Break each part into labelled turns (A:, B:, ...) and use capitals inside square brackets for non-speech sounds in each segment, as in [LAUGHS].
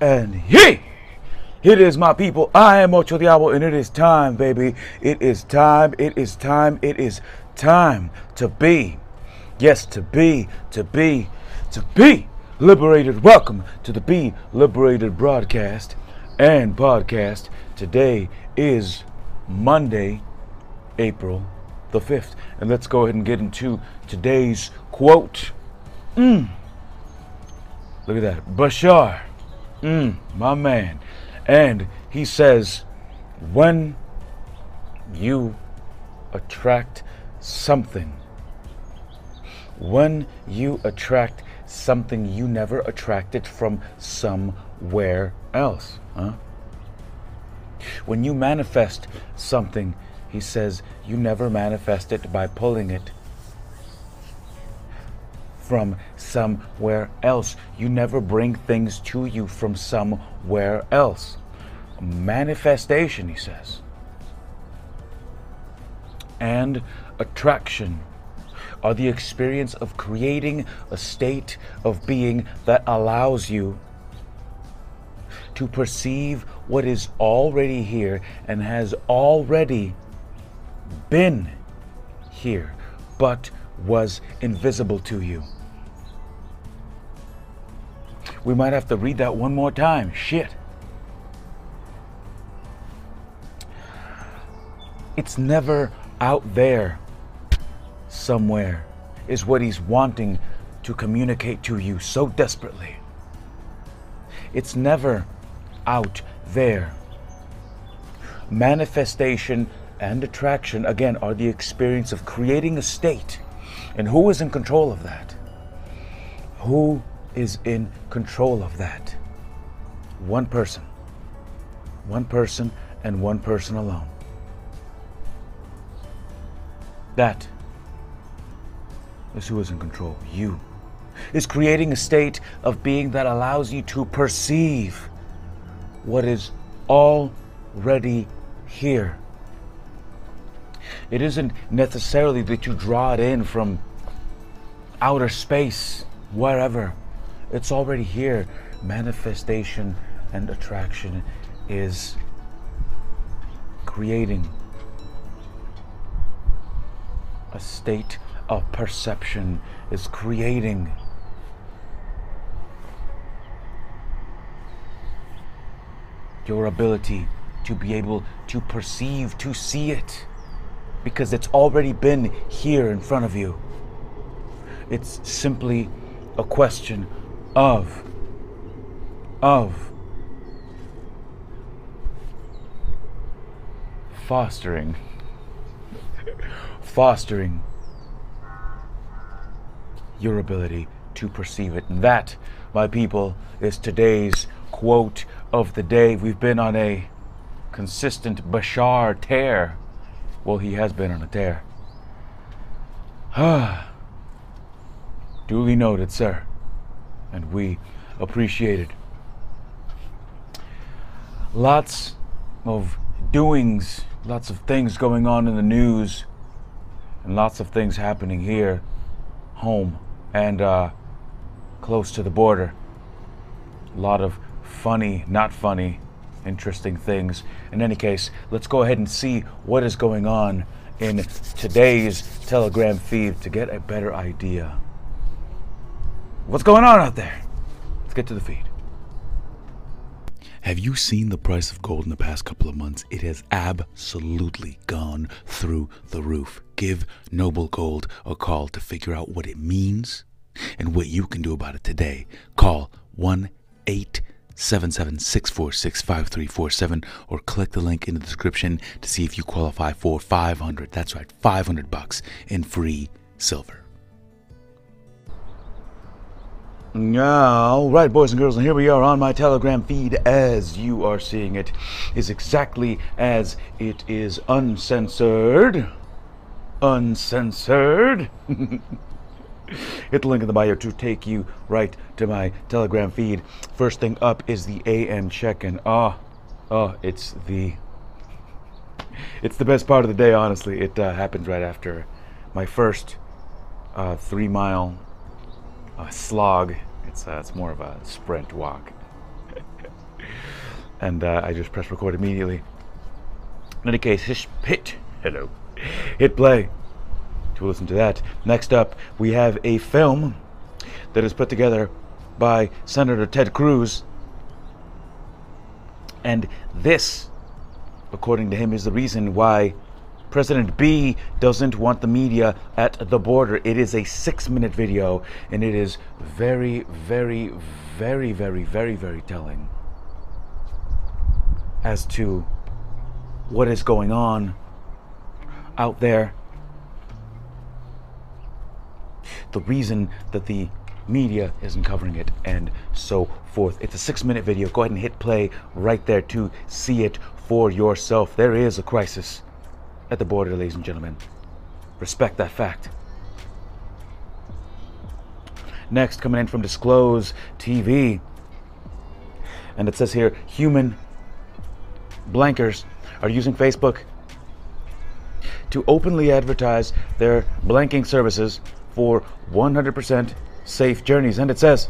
A: And he, it is my people. I am Ocho Diablo, and it is time, baby. It is time. It is time. It is time to be. Yes, to be, to be, to be liberated. Welcome to the Be Liberated broadcast and podcast. Today is Monday, April the 5th. And let's go ahead and get into today's quote. Mm. Look at that. Bashar. Mm, my man. And he says, when you attract something, when you attract something you never attracted from somewhere else, huh? When you manifest something, he says, you never manifest it by pulling it from somewhere else. You never bring things to you from somewhere else. Manifestation, he says, and attraction are the experience of creating a state of being that allows you to perceive what is already here and has already been here, but was invisible to you. We might have to read that one more time. Shit. It's never out there somewhere, is what he's wanting to communicate to you so desperately. It's never out there. Manifestation and attraction, again, are the experience of creating a state. And who is in control of that? Who is in control of that? One person. One person and one person alone. That is who is in control. You. Is creating a state of being that allows you to perceive what is already here. It isn't necessarily that you draw it in from outer space, wherever. It's already here. Manifestation and attraction is creating a state of perception, is creating your ability to be able to perceive, to see it, because it's already been here in front of you. It's simply a question of, of fostering, fostering your ability to perceive it. And that, my people, is today's quote of the day. We've been on a consistent Bashar tear. Well, he has been on a tear. [SIGHS] Ah, Duly noted, sir. And we appreciate it. Lots of doings, lots of things going on in the news, and lots of things happening here, home, and uh, close to the border. A lot of funny, not funny, interesting things. In any case, let's go ahead and see what is going on in today's Telegram feed to get a better idea. What's going on out there? Let's get to the feed.
B: Have you seen the price of gold in the past couple of months? It has absolutely gone through the roof. Give Noble Gold a call to figure out what it means and what you can do about it today. Call 1 877 646 5347 or click the link in the description to see if you qualify for 500. That's right, 500 bucks in free silver.
A: All right, boys and girls, and here we are on my Telegram feed as you are seeing it is exactly as it is uncensored. Uncensored. [LAUGHS] Hit the link in the bio to take you right to my Telegram feed. First thing up is the AM check-in. Ah, oh, oh, it's the it's the best part of the day. Honestly, it uh, happens right after my first uh, three-mile uh, slog. It's uh, it's more of a sprint walk. [LAUGHS] and uh, I just press record immediately. In any case, hit, hit, hello, hit play to listen to that. Next up, we have a film that is put together by Senator Ted Cruz. And this, according to him, is the reason why President B doesn't want the media at the border. It is a six minute video and it is very, very, very, very, very, very telling as to what is going on out there. The reason that the media isn't covering it and so forth. It's a six minute video. Go ahead and hit play right there to see it for yourself. There is a crisis at the border, ladies and gentlemen. Respect that fact. Next, coming in from Disclose TV. And it says here human blankers are using Facebook to openly advertise their blanking services for 100% safe journeys. And it says,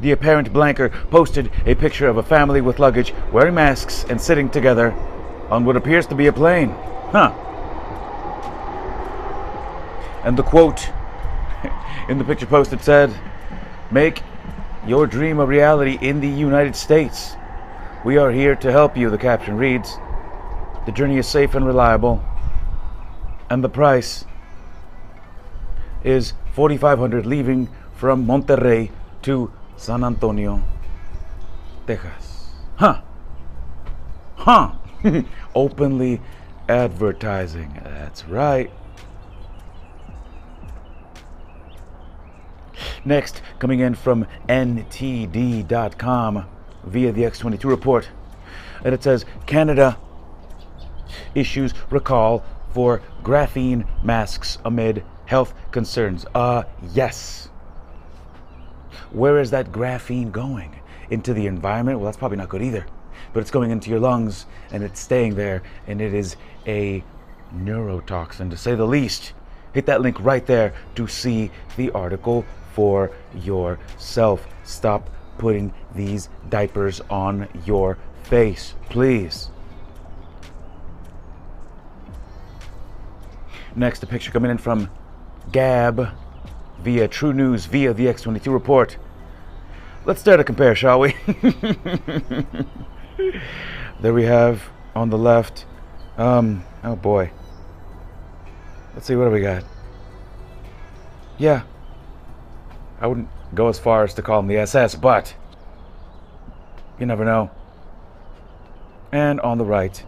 A: The apparent blanker posted a picture of a family with luggage wearing masks and sitting together on what appears to be a plane. Huh. And the quote [LAUGHS] in the picture posted said, Make your dream a reality in the United States. We are here to help you, the caption reads. The journey is safe and reliable, and the price is 4500 leaving from Monterrey to San Antonio, Texas. Huh. Huh. [LAUGHS] Openly advertising. That's right. Next, coming in from NTD.com via the X22 report. And it says Canada issues recall for graphene masks amid health concerns. Uh, yes. Where is that graphene going? Into the environment? Well, that's probably not good either. But it's going into your lungs and it's staying there, and it is a neurotoxin to say the least. Hit that link right there to see the article for yourself. Stop putting these diapers on your face, please. Next, a picture coming in from Gab via True News via the X22 report. Let's start to compare, shall we? [LAUGHS] there we have on the left. Um, oh boy. Let's see, what do we got? Yeah. I wouldn't go as far as to call them the SS, but you never know. And on the right,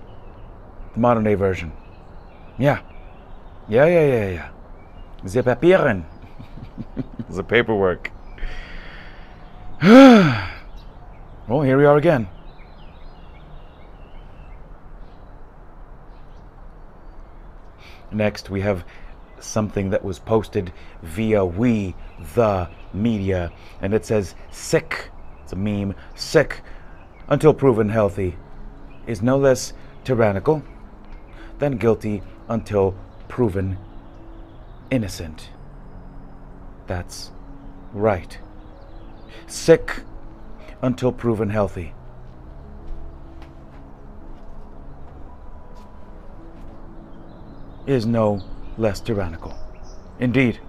A: the modern day version. Yeah. Yeah, yeah, yeah, yeah. The Papieren. [LAUGHS] the paperwork. well, [SIGHS] oh, here we are again. Next, we have something that was posted via We the Media, and it says sick. It's a meme. Sick until proven healthy is no less tyrannical than guilty until proven innocent. That's right. Sick until proven healthy. Is no less tyrannical. Indeed.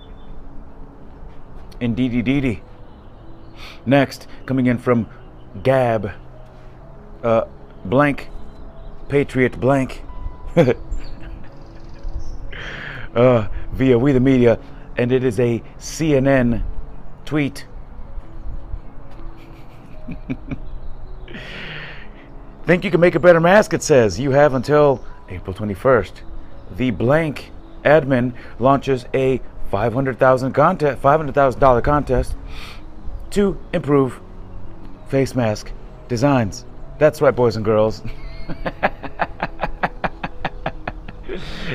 A: Indeedy deedy. Next, coming in from Gab, uh, blank, Patriot blank, [LAUGHS] uh, via We the Media, and it is a CNN tweet. [LAUGHS] Think you can make a better mask? It says you have until April 21st. The blank admin launches a $500,000 contest, $500,000 contest to improve face mask designs. That's right, boys and girls. [LAUGHS]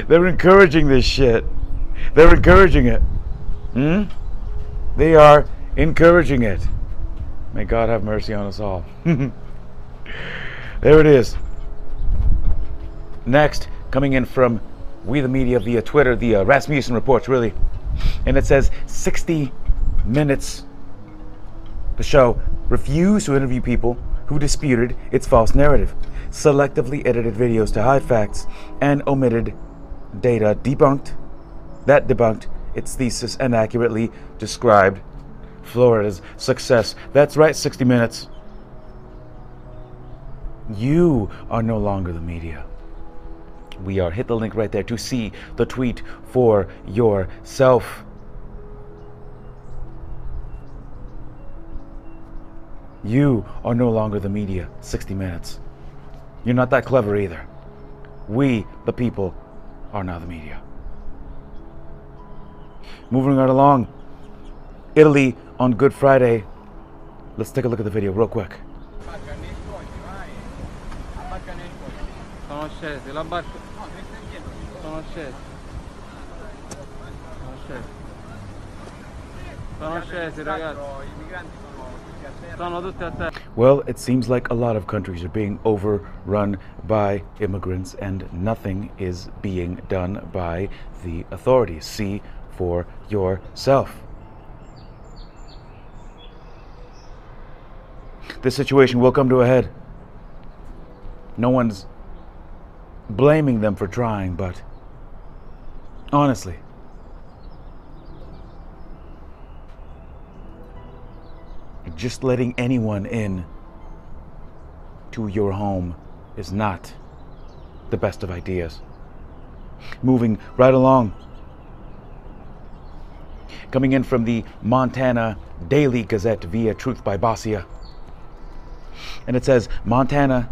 A: They're encouraging this shit. They're encouraging it. Hmm? They are encouraging it. May God have mercy on us all. [LAUGHS] there it is. Next, coming in from We the Media via Twitter, the uh, Rasmussen reports, really. And it says 60 minutes The show refused to interview people who disputed its false narrative, selectively edited videos to hide facts, and omitted data debunked that debunked its thesis and accurately described Florida's success. That's right, 60 Minutes. You are no longer the media. We are. Hit the link right there to see the tweet for yourself. You are no longer the media. 60 Minutes. You're not that clever either. We, the people, are now the media. Moving right along. Italy on Good Friday. Let's take a look at the video real quick.
C: Sono scesi, la barca. Sono scesi. Sono scesi. Sono scesi ragazzi. Sono tutti a terra.
A: Well, it seems like a lot of countries are being overrun by immigrants and nothing is being done by the authorities. See for yourself. This situation will come to a head. No one's blaming them for trying, but honestly, just letting anyone in to your home is not the best of ideas. Moving right along. Coming in from the Montana Daily Gazette via Truth by Basia. And it says Montana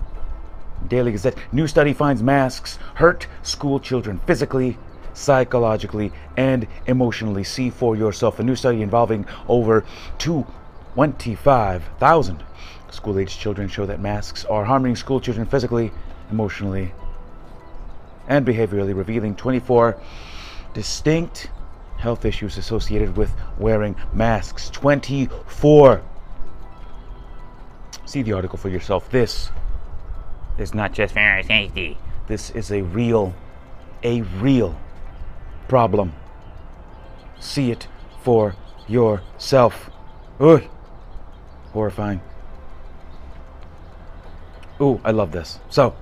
A: Daily Gazette new study finds masks hurt school children physically, psychologically, and emotionally. See for yourself. A new study involving over 25,000 school aged children show that masks are harming school children physically, emotionally, and behaviorally, revealing 24 distinct health issues associated with wearing masks. 24. See the article for yourself. This is not just fair safety. This is a real, a real problem. See it for yourself. Ugh. Horrifying. Ooh, I love this. So,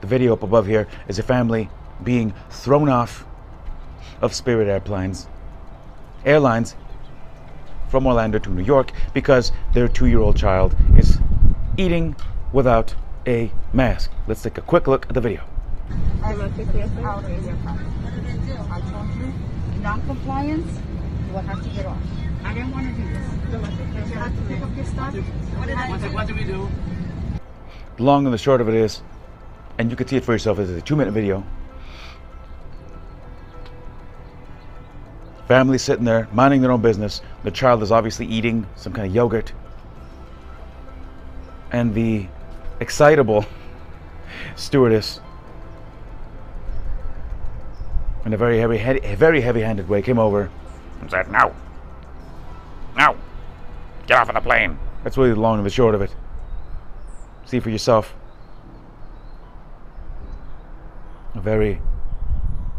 A: the video up above here is a family being thrown off of Spirit Airlines, airlines from Orlando to New York because their two-year-old child is eating without a mask. Let's take a quick look at the video.
D: I will take care of it. I'll raise your car. I told you, non-compliance, you will have to get off. I didn't want to do this. You have to pick up your stuff. What did I
C: What do we do?
A: The long and the short of it is, and you can see it for yourself, it's a two-minute video. Family sitting there, minding their own business. The child is obviously eating some kind of yogurt. And the excitable [LAUGHS] stewardess, in a very heavy, heavy very heavy-handed way, came over and said, "No, no, get off of the plane." That's really the long and the short of it. See for yourself. A very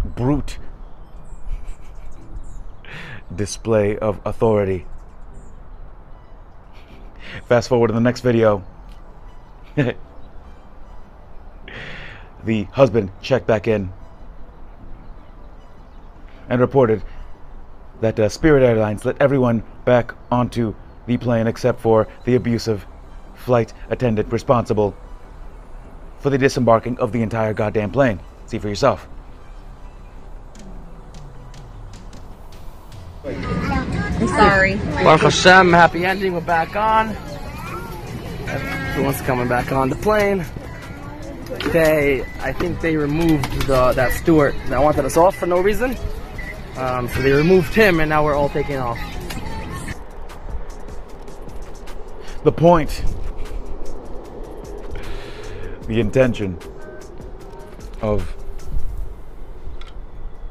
A: brute display of authority. Fast forward to the next video. [LAUGHS] the husband checked back in and reported that uh, Spirit Airlines let everyone back onto the plane except for the abusive flight attendant responsible for the disembarking of the entire goddamn plane. See for yourself.
D: Sorry.
C: Baruch Hashem, happy ending. We're back on. Everyone's coming back on the plane. They, I think they removed the that steward that wanted us off for no reason. Um, so they removed him, and now we're all taking off.
A: the point, the intention of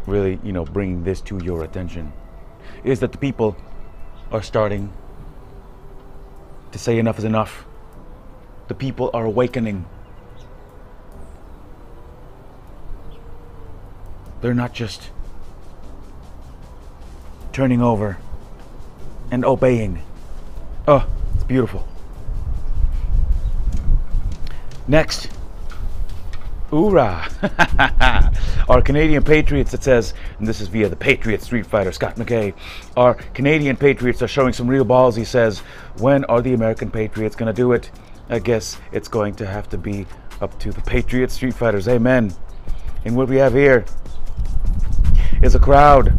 A: really, you know, bringing this to your attention is that the people are starting to say enough is enough. The people are awakening. They're not just turning over and obeying Oh, it's beautiful. Next. Hoorah! [LAUGHS] our Canadian Patriots, it says, and this is via the Patriot Street Fighter, Scott McKay. Our Canadian Patriots are showing some real balls, he says. When are the American Patriots going to do it? I guess it's going to have to be up to the Patriot Street Fighters. Amen. And what we have here is a crowd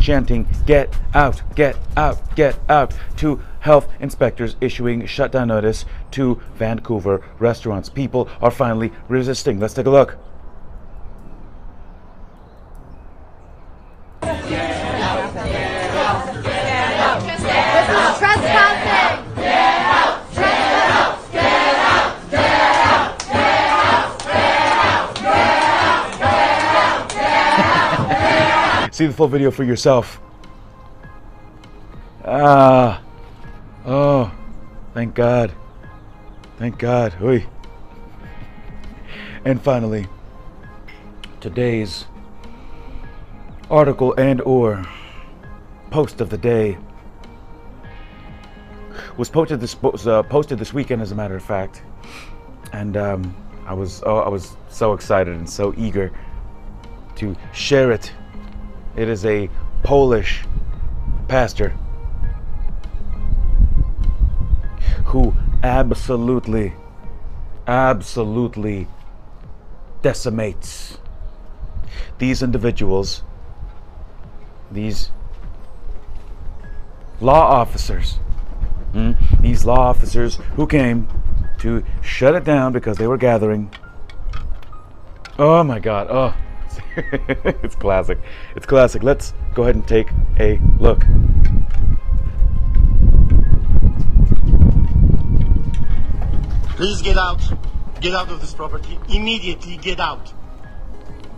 A: chanting, Get out, get out, get out, to health inspectors issuing shutdown notice to Vancouver restaurants. People are finally resisting. Let's take a look. [LAUGHS] See the full video for yourself. Ah. Oh. Thank God. Thank God. Oi. And finally, today's article and or post of the day was posted this was, uh, posted this weekend as a matter of fact and um, I was oh, I was so excited and so eager to share it it is a Polish pastor who absolutely, absolutely decimates these individuals, these law officers, hmm, these law officers who came to shut it down because they were gathering. Oh my God! Oh. [LAUGHS] it's classic. It's classic. Let's go ahead and take a look.
E: Please get out. Get out of this property. Immediately get out.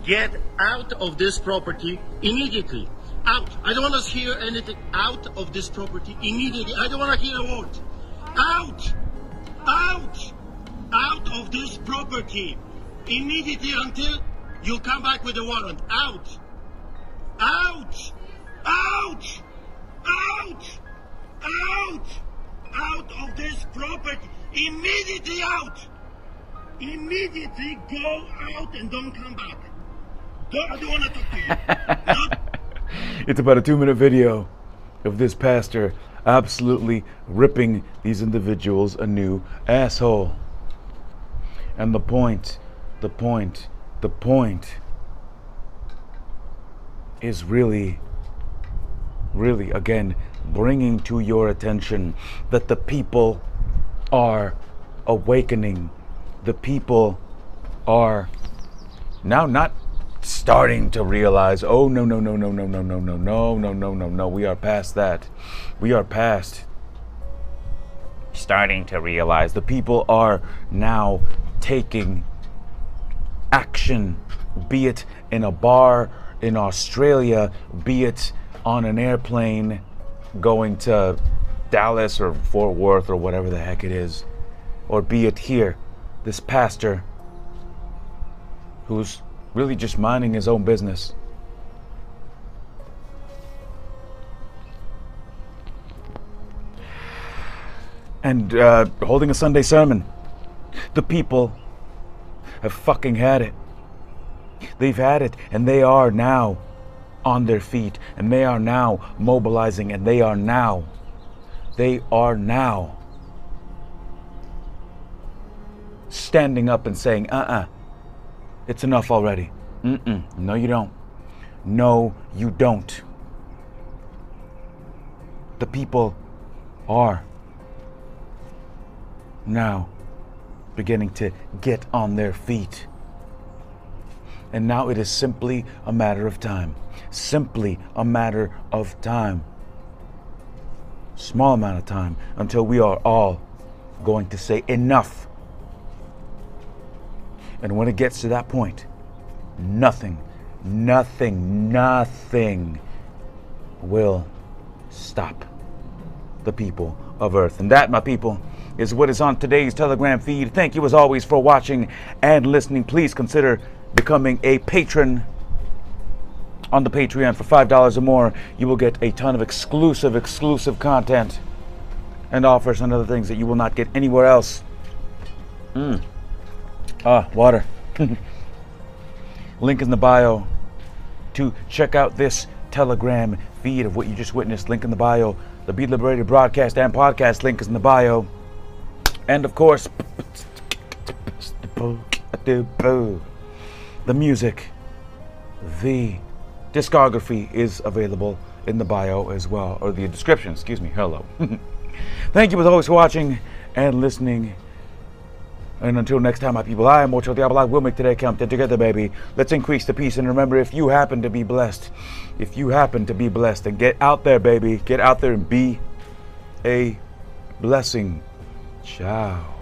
E: Get out of this property immediately. Out. I don't want to hear anything. Out of this property immediately. I don't want to hear a word. Out. Out. Out of this property immediately until you come back with a warrant. Out. Out. Immediately out. Immediately go out and don't come back. Don't, I don't want to talk to you. [LAUGHS]
A: It's about a two minute video of this pastor absolutely ripping these individuals a new asshole. And the point, the point, the point is really, really, again, bringing to your attention that the people are awakening. The people are now not starting to realize, oh, no, no, no, no, no, no, no, no, no, no, no, no, no, we are past that. We are past starting to realize the people are now taking action, be it in a bar in Australia, be it on an airplane going to Dallas or Fort Worth or whatever the heck it is, or be it here, this pastor who's really just minding his own business. And uh, holding a Sunday sermon. The people have fucking had it. They've had it, and they are now on their feet, and they are now mobilizing, and they are now, they are now standing up and saying, uh uh-uh, uh, it's enough already. Mm-mm, no, you don't. No, you don't. The people are now beginning to get on their feet. And now it is simply a matter of time. Simply a matter of time. Small amount of time until we are all going to say enough. And when it gets to that point, nothing, nothing, nothing will stop the people of Earth. And that, my people, is what is on today's Telegram feed. Thank you as always for watching and listening. Please consider becoming a patron on the Patreon for $5 or more, you will get a ton of exclusive, exclusive content and offers and other things that you will not get anywhere else. Mm. Ah, water. [LAUGHS] Link in the bio to check out this Telegram feed of what you just witnessed. Link in the bio. The Be Liberated broadcast and podcast link is in the bio. And of course, [LAUGHS] the music, the discography is available in the bio as well, or the description, excuse me. Hello. [LAUGHS] Thank you as always for watching and listening. And until next time, my people, I am Ocho Diablo. I will make today count. Together, baby. Let's increase the peace. And remember, if you happen to be blessed, if you happen to be blessed, then get out there, baby. Get out there and be a blessing. Ciao.